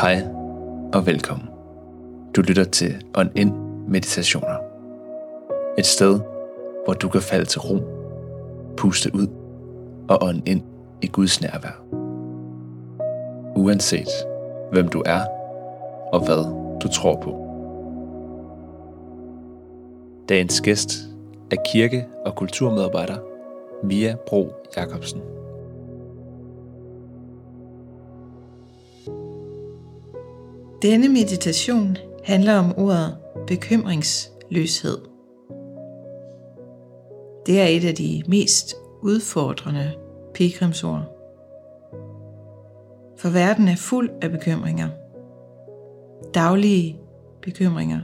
Hej og velkommen. Du lytter til On In Meditationer. Et sted, hvor du kan falde til ro, puste ud og ånde ind i Guds nærvær. Uanset hvem du er og hvad du tror på. Dagens gæst er kirke- og kulturmedarbejder Mia Bro Jacobsen. Denne meditation handler om ordet bekymringsløshed. Det er et af de mest udfordrende pilgrimsord. For verden er fuld af bekymringer. Daglige bekymringer.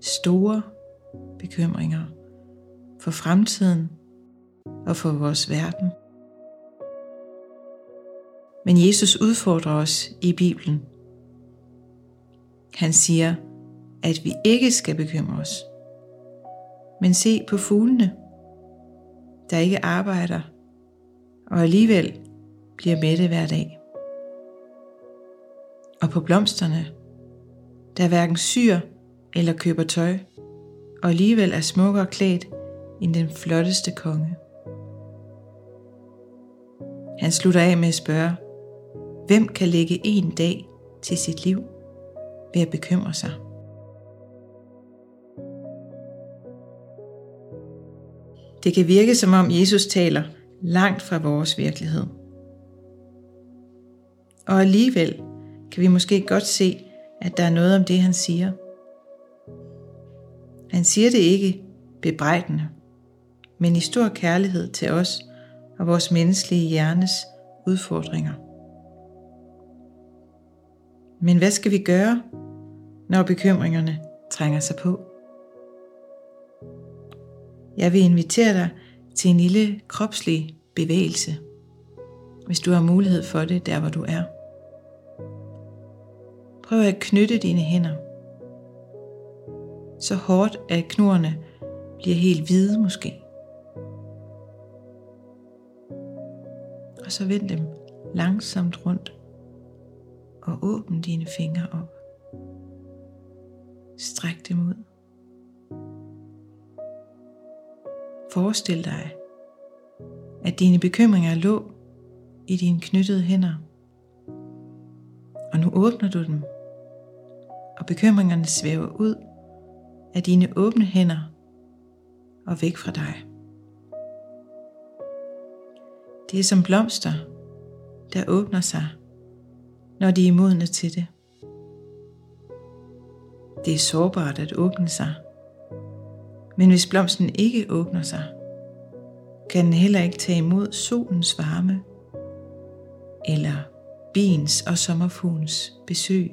Store bekymringer for fremtiden og for vores verden. Men Jesus udfordrer os i Bibelen – han siger, at vi ikke skal bekymre os. Men se på fuglene, der ikke arbejder, og alligevel bliver mætte hver dag. Og på blomsterne, der hverken syr eller køber tøj, og alligevel er smukkere klædt end den flotteste konge. Han slutter af med at spørge, hvem kan lægge en dag til sit liv? Ved at bekymre sig. Det kan virke som om Jesus taler langt fra vores virkelighed. Og alligevel kan vi måske godt se, at der er noget om det, han siger. Han siger det ikke bebrejdende, men i stor kærlighed til os og vores menneskelige hjernes udfordringer. Men hvad skal vi gøre, når bekymringerne trænger sig på. Jeg vil invitere dig til en lille kropslig bevægelse, hvis du har mulighed for det der, hvor du er. Prøv at knytte dine hænder. Så hårdt, at knurrene bliver helt hvide måske. Og så vend dem langsomt rundt og åbn dine fingre op. Stræk dem ud. Forestil dig, at dine bekymringer lå i dine knyttede hænder. Og nu åbner du dem, og bekymringerne svæver ud af dine åbne hænder og væk fra dig. Det er som blomster, der åbner sig, når de er modne til det. Det er sårbart at åbne sig. Men hvis blomsten ikke åbner sig, kan den heller ikke tage imod solens varme eller biens og sommerfuglens besøg.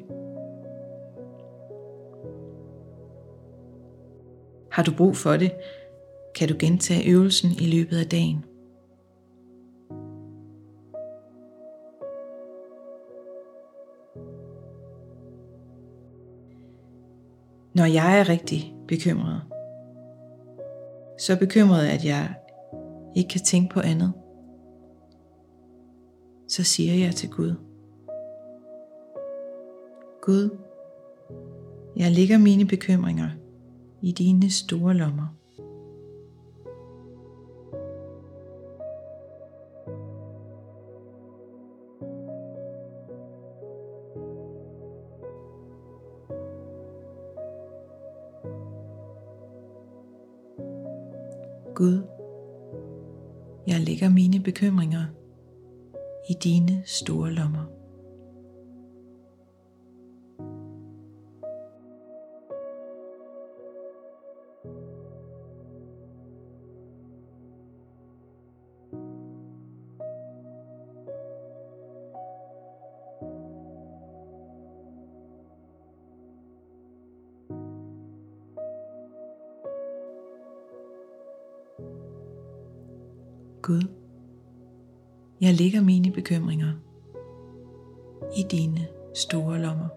Har du brug for det, kan du gentage øvelsen i løbet af dagen. Når jeg er rigtig bekymret, så bekymret, at jeg ikke kan tænke på andet, så siger jeg til Gud, Gud, jeg lægger mine bekymringer i dine store lommer. Gud, jeg lægger mine bekymringer i dine store lommer. Gud, jeg lægger mine bekymringer i dine store lommer.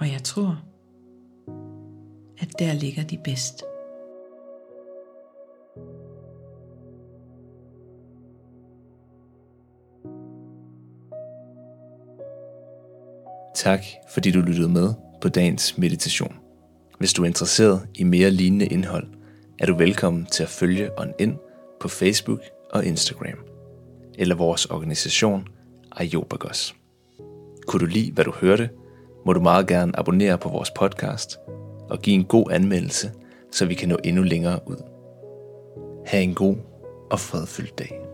Og jeg tror, at der ligger de bedst. Tak fordi du lyttede med på dagens meditation. Hvis du er interesseret i mere lignende indhold, er du velkommen til at følge On In på Facebook og Instagram, eller vores organisation Ayobagos. Kunne du lide, hvad du hørte, må du meget gerne abonnere på vores podcast og give en god anmeldelse, så vi kan nå endnu længere ud. Ha' en god og fredfyldt dag.